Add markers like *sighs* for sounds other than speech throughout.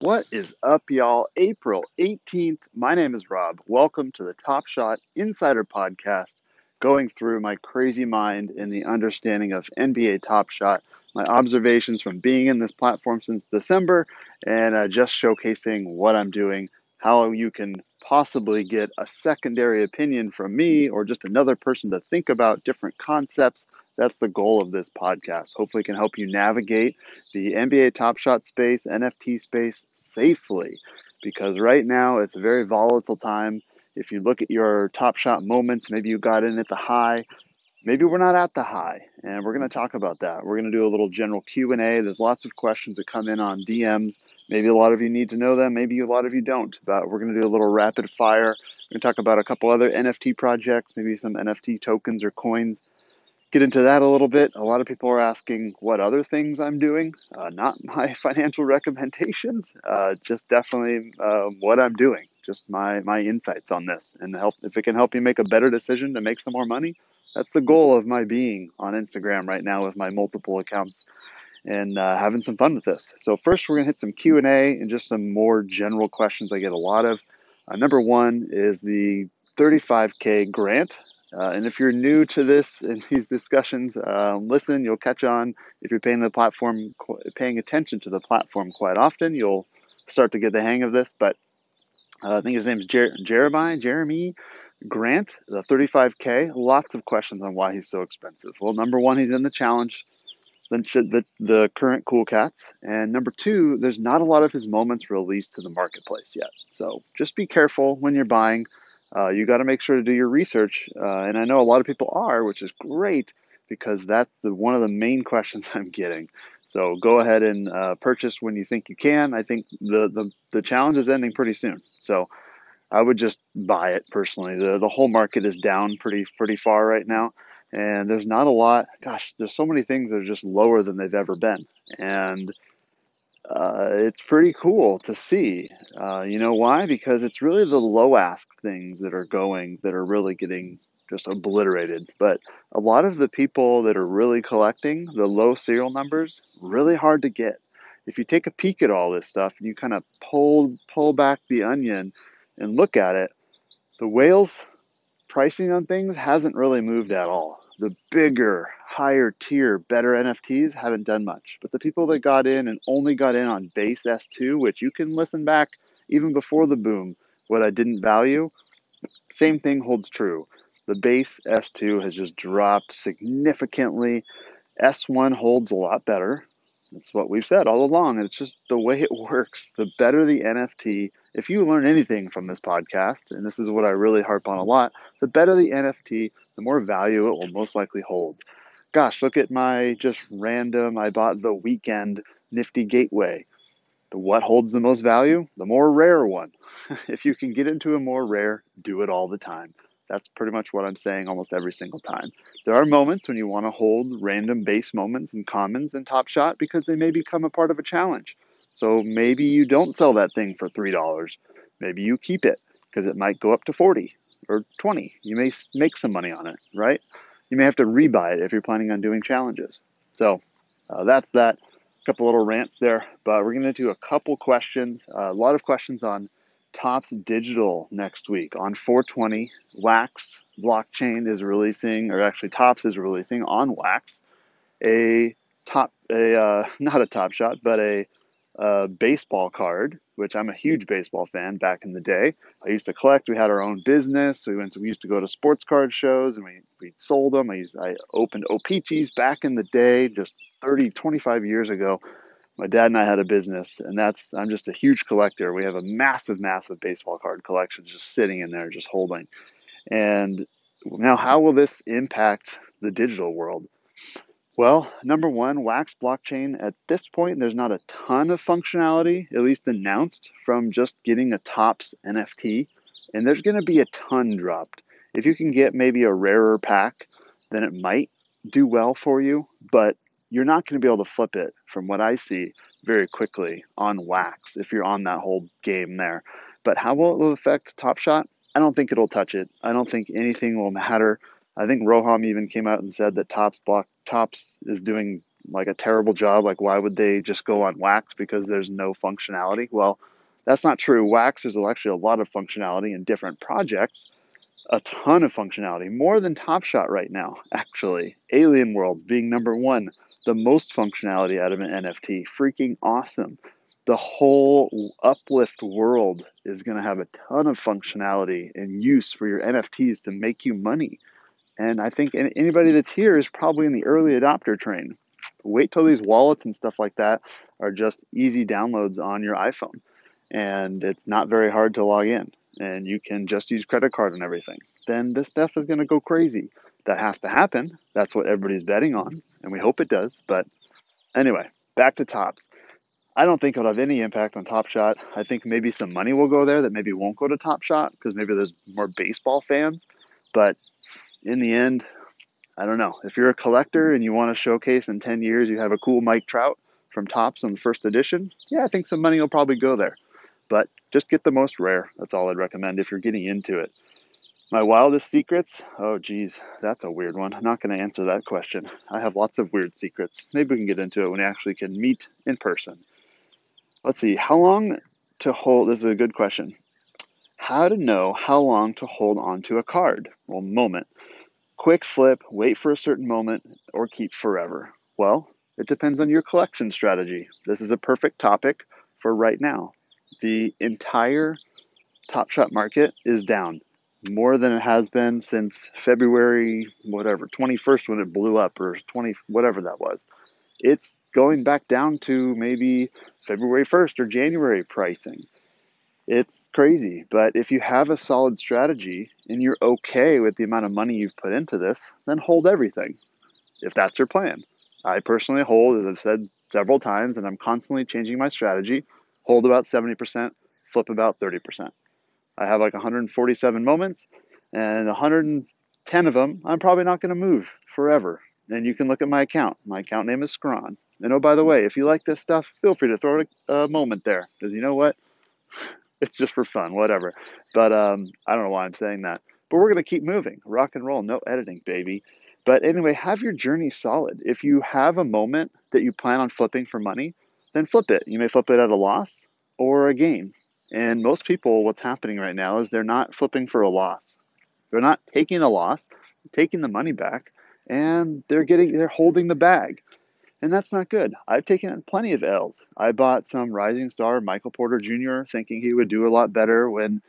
What is up, y'all? April 18th. My name is Rob. Welcome to the Top Shot Insider Podcast, going through my crazy mind in the understanding of NBA Top Shot, my observations from being in this platform since December, and uh, just showcasing what I'm doing, how you can possibly get a secondary opinion from me or just another person to think about different concepts. That's the goal of this podcast. Hopefully, it can help you navigate the NBA Top Shot space, NFT space safely because right now it's a very volatile time. If you look at your Top Shot moments, maybe you got in at the high, maybe we're not at the high, and we're going to talk about that. We're going to do a little general Q&A. There's lots of questions that come in on DMs. Maybe a lot of you need to know them, maybe a lot of you don't. But we're going to do a little rapid fire. We're going to talk about a couple other NFT projects, maybe some NFT tokens or coins get into that a little bit. A lot of people are asking what other things I'm doing. Uh, not *laughs* my financial recommendations, uh, just definitely uh, what I'm doing. Just my my insights on this, and help if it can help you make a better decision to make some more money. That's the goal of my being on Instagram right now with my multiple accounts and uh, having some fun with this. So first, we're gonna hit some Q and A and just some more general questions I get a lot of. Uh, number one is the 35k grant uh, and if you're new to this *laughs* and these discussions, uh, listen, you'll catch on. If you're paying the platform, paying attention to the platform quite often, you'll start to get the hang of this. But uh, I think his name is Jer- Jeremiah, Jerami Grant, the 35K. Lots of questions on why he's so expensive. Well, number one, he's in the challenge, the, the, the current Cool Cats. And number two, there's not a lot of his moments released to the marketplace yet. So just be careful when you're buying uh, you got to make sure to do your research. Uh, and I know a lot of people are, which is great because that's the, one of the main *laughs* questions I'm getting. So go ahead and uh, purchase when you think you can. I think the, the, the challenge is ending pretty soon. So I would just buy it personally. The, the whole market is down pretty, pretty far right now. And there's not a lot. Gosh, there's so many things that are just lower than they've ever been. And uh, it's pretty cool to see. Uh, you know why? Because it's really the low ask things that are going that are really getting just obliterated. But a lot of the people that are really collecting the low serial numbers, really hard to get. If you take a peek at all this stuff and you kind of pull pull back the onion and look at it, the whales pricing on things hasn't really moved at all the bigger, higher tier, better NFTs haven't done much. But the people that got in and only got in on base S2, which you can listen back even before the boom, what I didn't value, same thing holds true. The base S2 has just dropped significantly. S1 holds a lot better. That's what we've said all along. It's just the way it *laughs* works. The better the NFT, if you learn anything from this podcast, and this is what I really harp on a lot, the better the NFT, the more value it will most likely hold. Gosh, look at my just random, I bought the Weeknd Nifty Gateway. The what holds the most value? The more rare one. *laughs* if you can get into a more rare, do it all the time. That's pretty much what I'm saying almost every single time. There are moments when you want to hold random base moments and commons in Top Shot because they may become a part of a challenge. So maybe you don't sell that thing for $3. Maybe you keep it because it might go up to 40 or 20. You may make some money on it, right? You may have to rebuy it if you're planning on doing challenges. So uh, that's that. A couple little rants there, but we're going to do a couple questions. Uh, a lot of questions on Topps Digital next week on 420. Wax blockchain is releasing, or actually Topps is releasing on Wax a top, a uh, *laughs* not a Top Shot, but a a baseball card, which I'm a huge baseball fan back in the day. I used to collect. We had our own business. We went to, we used to go to sports card shows and we, we sold them. I used, I opened O-Pee-Chees back in the day, just 30, 25 years ago. My dad and I had a business and that's, I'm just a huge collector. We have a massive, massive baseball card collection just sitting in there, just holding. And now how will this impact the digital world? Well, number one, Wax blockchain at this point, there's not a ton of functionality, at least announced, from just getting a Topps NFT. And there's going to be a ton dropped. If you can get maybe a rarer pack, then it might do well for you, but you're not going to be able to flip it, from what I see, very quickly on Wax if you're on that whole game there. But how will it affect Top Shot? I don't think it'll touch it. I don't think anything will matter I think Roham even came out and said that Topps block Topps is doing like a terrible job. Like, why would they just go on wax because there's no functionality? Well, that's not true. Wax, there's actually a lot of functionality in different projects, a ton of functionality, more than Top Shot right now, actually. Alien Worlds being number one, the most functionality out of an NFT. Freaking awesome. The whole Uplift world is going to have a ton of functionality and use for your NFTs to make you money. And I think anybody that's here is probably in the early adopter train. Wait till these wallets and stuff like that are just easy downloads on your iPhone. And it's not very hard to log in. And you can just use credit card and everything. Then this stuff is going to go crazy. That has to happen. That's what everybody's betting on. And we hope it does. But anyway, back to Topps. I don't think it'll have any impact on Top Shot. I think maybe some money will go there that maybe won't go to Top Shot because maybe there's more baseball fans. But in the end, I don't know. If you're a collector and you want to showcase in 10 years you have a cool Mike Trout from Topps on the first edition, yeah, I think some money will probably go there. But just get the most rare. That's all I'd recommend if you're getting into it. My wildest secrets? Oh, geez, that's a weird one. I'm not going to answer that question. I have lots of weird secrets. Maybe we can get into it when we actually can meet in person. Let's see. How long to hold? This is a good question. How to know how long to hold on to a card? Well, moment. Quick flip, wait for a certain moment, or keep forever? Well, it depends on your collection strategy. This is a perfect topic for right now. The entire Top Shot market is down more than it has been since February, whatever, 21st when it blew up, or 20, whatever that was. It's going back down to maybe February 1st or January pricing. It's crazy, but if you have a solid strategy and you're okay with the amount of money you've put into this, then hold everything if that's your plan. I personally hold, as I've said several times, and I'm constantly changing my strategy, hold about 70%, flip about 30%. I have like 147 moments, and 110 of them I'm probably not going to move forever. And you can look at my account. My account name is Scron. And oh, by the way, if you like this stuff, feel free to throw a moment there because you know what? *laughs* it's just for fun, whatever. But um, I don't know why I'm saying that. But we're going to keep moving, rock and roll, no editing, baby. But anyway, have your journey solid. If you have a moment that you plan on flipping for money, then flip it. You may flip it at a loss or a gain. And most people, what's happening right now is they're not flipping for a loss. They're not taking a loss, taking the money back, and they're getting they're holding the bag and that's not good. I've taken plenty of L's. I bought some rising star Michael Porter Jr. thinking he would do a lot better when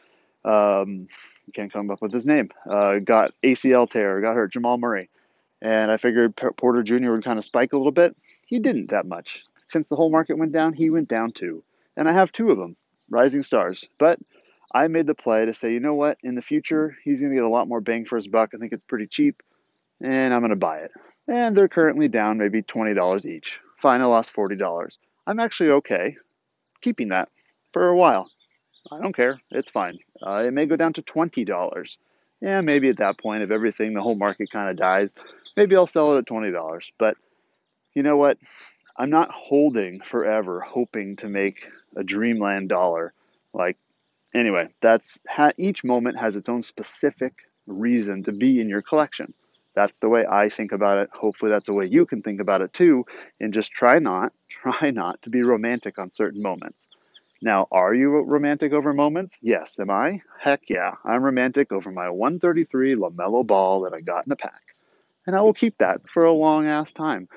um, can't come up with his name. Uh, got ACL tear, got hurt. Jamal Murray, and I figured Porter Jr. would kind of spike a little bit. He didn't that much. Since the whole market went down, he went down too. And I have two of them, rising stars. But I made the play to say, you know what? In the future, he's going to get a lot more bang for his buck. I think it's pretty cheap, and I'm going to buy it and they're currently down maybe $20 each. Fine, I lost $40. I'm actually okay keeping that for a while. I don't care. It's fine. Uh, it may go down to $20. Yeah, maybe at that point, if everything, the whole market kind of dies, maybe I'll sell it at $20. But you know what? I'm not holding forever, hoping to make a dreamland dollar. Like, anyway, that's ha- each moment has its own specific reason to be in your collection. That's the way I think about it. Hopefully, that's the way you can think about it too. And just try not, *laughs* try not to be romantic on certain moments. Now, are you romantic over moments? Yes. Am I? Heck yeah. I'm romantic over my 133 LaMelo ball that I got in a pack. And I will keep that for a long ass time.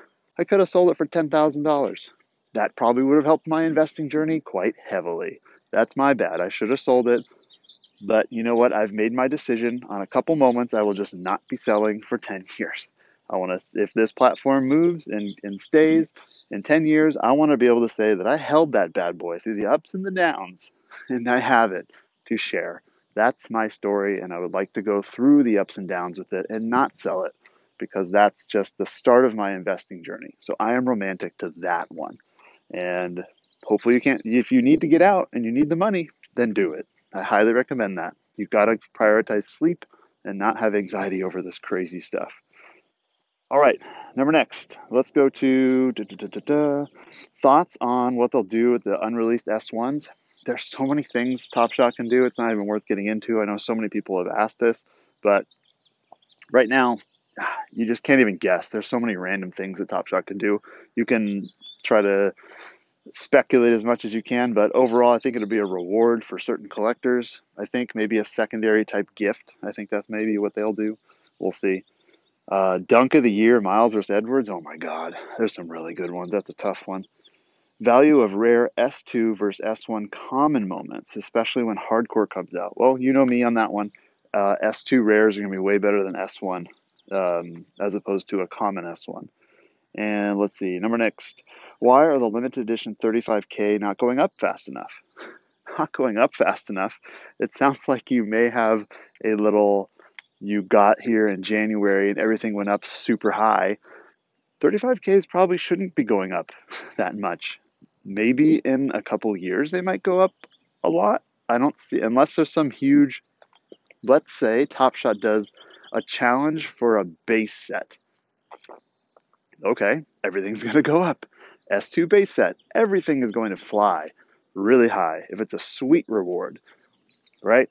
I could have sold it for $10,000. That probably would have helped my investing journey quite heavily. That's my bad. I should have sold it but you know what? I've made my decision on a couple moments. I will just not be selling for *laughs* 10 years. I want to, if this platform moves and, and stays in 10 years, I want to be able to say that I held that bad boy through the ups and the downs *laughs* and I have it to share. That's my story. And I would like to go through the ups and downs with it and not sell it because that's just the start of my investing journey. So I am romantic to that one. And hopefully you can't, if you need to get out and you need the money, then do it. I highly recommend that. You've got to prioritize sleep and not have anxiety over this crazy stuff. All right, number next, let's go to da, da, da, thoughts on what they'll do with the unreleased S1s. There's so many things Top Shot can do, it's not even worth getting into. I know so many people have asked this, but right now, *sighs* you just can't even guess. There's so many random things that Top Shot can do. You can try to speculate as much as you can, but overall, I think it'll be a reward for certain collectors. I think maybe a secondary type gift. I think that's maybe what they'll do. We'll see. Uh, dunk of the year, Miles versus Edwards. Oh my God, there's some really good ones. That's a tough one. Value of rare S2 versus S1 common moments, especially when Hardcourt comes out. Well, you know me on that one. Uh, S2 rares are going to be way better than S1 um, as opposed to a common S1. And let's see, number next. Why are the limited edition 35K not going up fast enough? *laughs* Not going up fast enough. It sounds like you may have a little, you got here in January and everything went up super high. 35Ks probably shouldn't be going up *laughs* that much. Maybe in a couple years they might go up a lot. I don't see, unless there's some huge, let's say Top Shot does a challenge for a base set okay, everything's *laughs* going to go up. S2 base set, everything is going to fly really high if it's a sweet reward, right?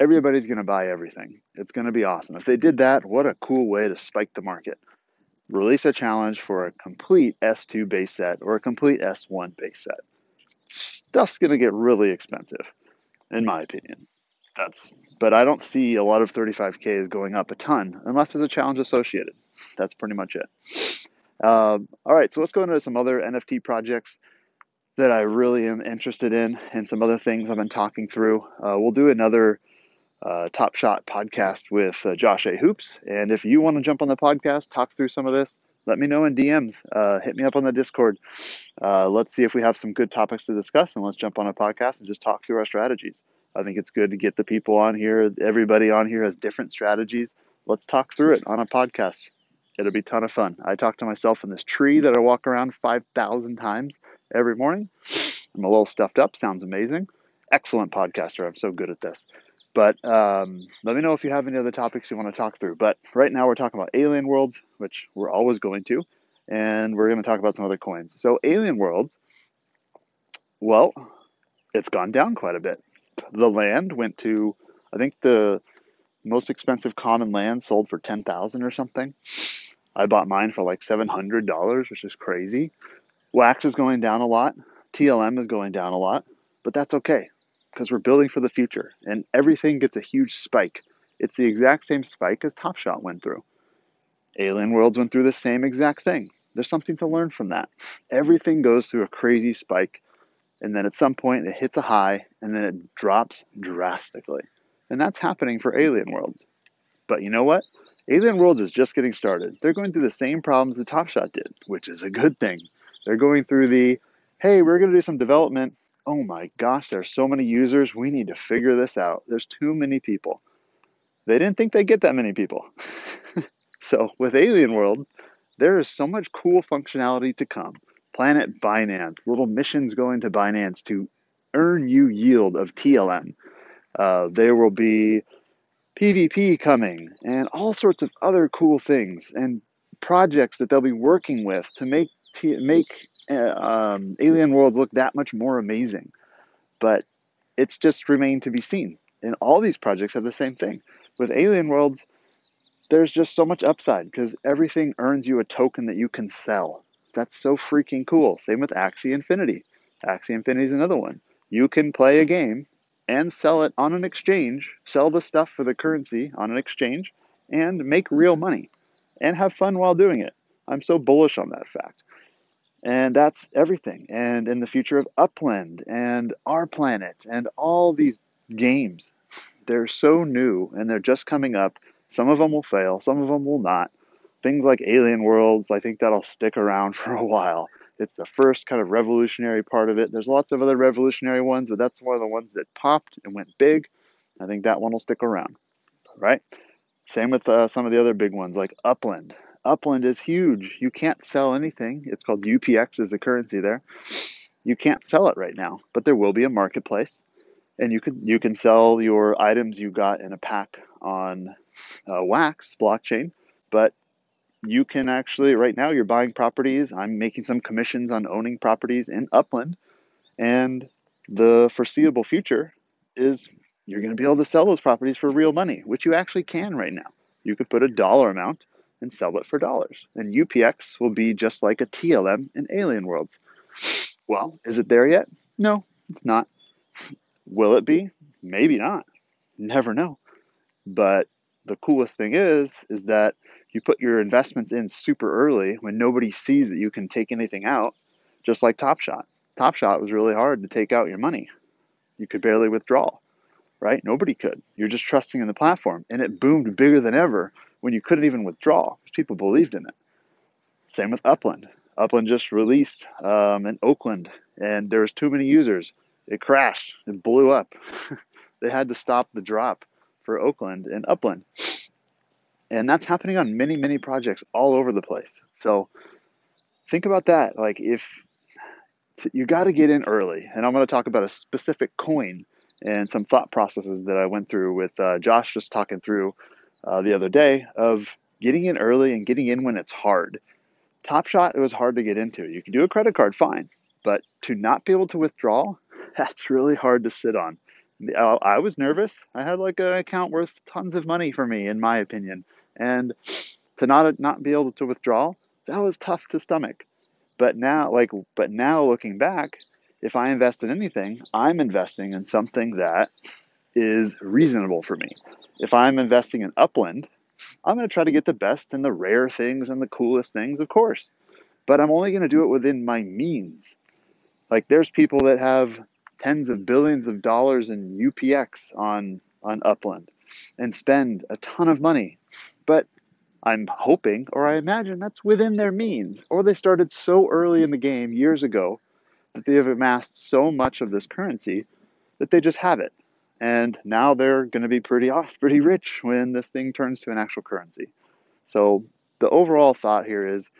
Everybody's going to buy everything. It's going to be awesome. If they did that, what a cool way to spike the market. Release a challenge for a complete S2 base set or a complete S1 base set. Stuff's going to get really expensive, in my opinion. That's, but I don't see a lot of 35Ks going up a ton unless there's a challenge associated. That's pretty much it. Um, all right, so let's go into some other NFT projects that I really am interested in and some other things I've been talking through. Uh, we'll do another uh, Top Shot podcast with uh, Josh A. Hoops. And if you want to jump on the podcast, talk through some of this, let me know in DMs. Uh, hit me up on the Discord. Uh, let's see if we have some good topics to discuss and let's jump on a podcast and just talk through our strategies. I think it's good to get the people on here. Everybody on here has different strategies. Let's talk through it on a podcast. It'll be a ton of fun. I talk to myself in this tree that I walk around 5,000 times every morning. I'm a little stuffed up. Sounds amazing. Excellent podcaster. I'm so good at this. But um, let me know if you have any other topics you want to talk through. But right now we're talking about Alien Worlds, which we're always going to, and we're going to talk about some other coins. So Alien Worlds, well, it's gone down quite a bit. The land went to, I think the most expensive common land sold for 10,000 or something. I bought mine for like $700, which is crazy. Wax is going down a lot. TLM is going down a lot, but that's okay because we're building for the future and everything gets a huge spike. It's the exact same spike as Top Shot went through. Alien Worlds went through the same exact thing. There's something to learn from that. Everything goes through a crazy spike, and then at some point it hits a high, and then it drops drastically. And that's happening for Alien Worlds. But you know what? Alien Worlds is just getting started. They're going through the same problems that Top Shot did, which is a good thing. They're going through the, hey, we're going to do some development. Oh my gosh, there are so many users. We need to figure this out. There's too many people. They didn't think they'd get that many people. *laughs* so with Alien World, there is so much cool functionality to come. Planet Binance, little missions going to Binance to earn you yield of TLM. Uh, there will be PvP coming and all sorts of other cool things and projects that they'll be working with to make t- make uh, um, Alien Worlds look that much more amazing. But it's just remained to be seen. And all these projects have the same thing. With Alien Worlds, there's just so much upside because everything earns you a token that you can sell. That's so freaking cool. Same with Axie Infinity. Axie Infinity is another one. You can play a game and sell it on an exchange, sell the stuff for the currency on an exchange, and make real money and have fun while doing it. I'm so bullish on that fact. And that's everything. And in the future of Upland and Our Planet and all these games, they're so new and they're just coming up. Some of them will fail, some of them will not. Things like Alien Worlds, I think that'll stick around *laughs* for a while. It's the first kind of revolutionary part of it. There's lots of other revolutionary ones, but that's one of the ones that popped and went big. I think that one will stick around, right? Same with uh, some of the other big ones like Upland. Upland is huge. You can't sell anything. It's called UPX is the currency there. You can't sell it right now, but there will be a marketplace, and you can you can sell your items you got in a pack on uh, Wax blockchain, but you can actually right now you're buying properties. I'm making some commissions on owning properties in Upland, and the foreseeable future is you're going to be able to sell those properties for real money, which you actually can right now. You could put a dollar amount and sell it for dollars. And UPX will be just like a TLM in Alien Worlds. Well, is it there yet? No, it's not. Will it be? Maybe not. Never know. But the coolest thing is, is that you put your investments in super early when nobody sees that you can take anything out, just like Top Shot. Top Shot was really hard to take out your money. You could barely withdraw, right? Nobody could. You're just trusting in the platform. And it boomed bigger than ever when you couldn't even withdraw because people believed in it. Same with Upland. Upland just released um, in Oakland, and there was too many users. It crashed. It blew up. *laughs* they had to stop the drop for Oakland and Upland. And that's happening on many, many projects all over the place. So think about that. Like if you got to get in early, and I'm going to talk about a specific coin and some thought processes that I went through with uh, Josh just talking through uh, the other day of getting in early and getting in when it's hard. Top Shot, it was hard to get into. You can do a credit card, fine, but to not be able to withdraw, *laughs* that's really hard to sit on. I was nervous. I had like an account worth tons of money for me, in my opinion, and to not not be able to withdraw, that was tough to stomach. But now, like, but now looking back, if I invest in anything, I'm investing in something that is reasonable for me. If I'm investing in Upland, I'm going to try to get the best and the rare things and the coolest things, of course. But I'm only going to do it within my means. Like there's people that have tens of billions of dollars in UPX on on Upland and spend a ton of money. But I'm hoping or I imagine that's within their means. Or they started so early in the game years ago that they have amassed so much of this currency that they just have it. And now they're going to be pretty off, *laughs* pretty rich when this thing turns to an actual currency. So the overall thought here is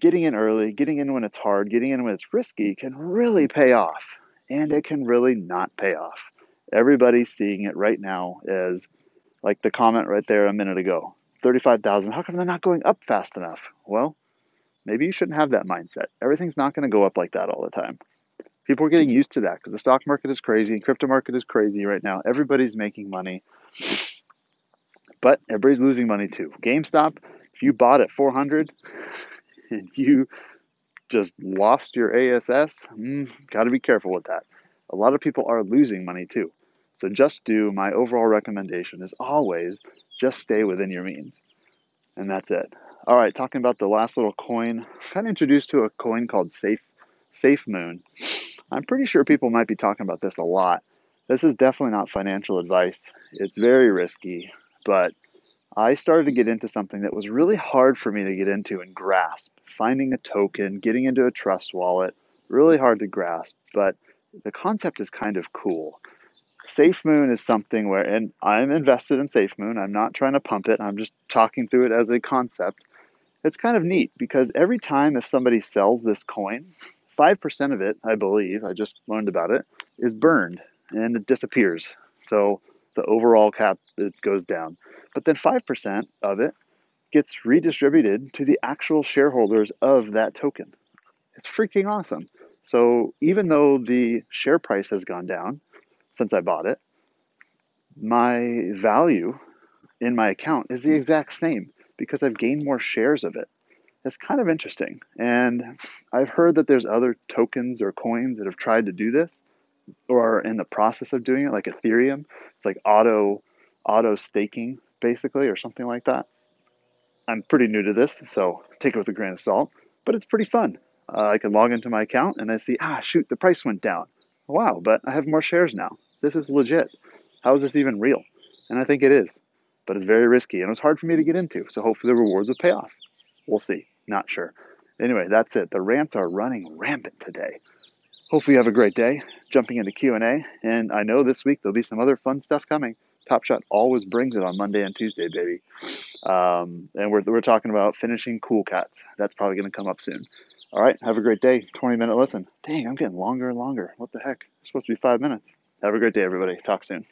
getting in early, getting in when it's hard, getting in when it's risky can really pay off and it can really not pay off. Everybody's seeing it right now as like the comment right there a minute ago 35,000. How come they're not going up fast enough? Well, maybe you shouldn't have that mindset. Everything's not going to go up like that all the time. People are getting used to that because the stock market is crazy and crypto market is crazy right now. Everybody's making money, but everybody's losing money too. GameStop, if you bought at 400 and *laughs* you just lost your ASS, mm, got to be careful with that. A lot of people are losing money too. So just do my overall recommendation is always just stay within your means. And that's it. All right, talking about the last little coin, I got introduced to a coin called Safe Safe Moon. I'm pretty sure people might be talking about this a lot. This is definitely not financial advice. It's very risky, but I started to get into something that was really hard for me to get into and grasp. Finding a token, getting into a trust wallet, really hard to grasp, but the concept is kind of cool. SafeMoon is something where, and I'm invested in SafeMoon. I'm not trying to pump it. I'm just talking through it as a concept. It's kind of neat because every time if somebody sells this coin, 5% of it, I believe, I just learned about it, is burned and it disappears. So the overall cap it goes down. But then 5% of it gets redistributed to the actual shareholders of that token. It's freaking awesome. So even though the share price has gone down since I bought it, my value in my account is the exact same because I've gained more shares of it. It's kind of interesting. And I've heard that there's other tokens or coins that have tried to do this or are in the process of doing it, like Ethereum. It's like auto auto staking basically or something like that. I'm pretty new to this, so take it with a grain of salt, but it's pretty fun. Uh, I can log into my account and I see, ah, shoot, the price went down. Wow, but I have more shares now. This is legit. How is this even real? And I think it is, but it's very risky and it's hard for me to get into. So hopefully the rewards will pay off. We'll see. Not sure. Anyway, that's it. The rants are running rampant today. Hopefully you have a great day. Jumping into Q&A, and I know this week there'll be some other fun stuff coming. Top Shot always brings it on Monday and Tuesday, baby. Um, and we're, we're talking about finishing Cool Cats. That's probably going to come up soon. All right, have a great day. 20 minute listen. Dang, I'm getting longer and longer. What the heck? It's supposed to be five minutes. Have a great day, everybody. Talk soon.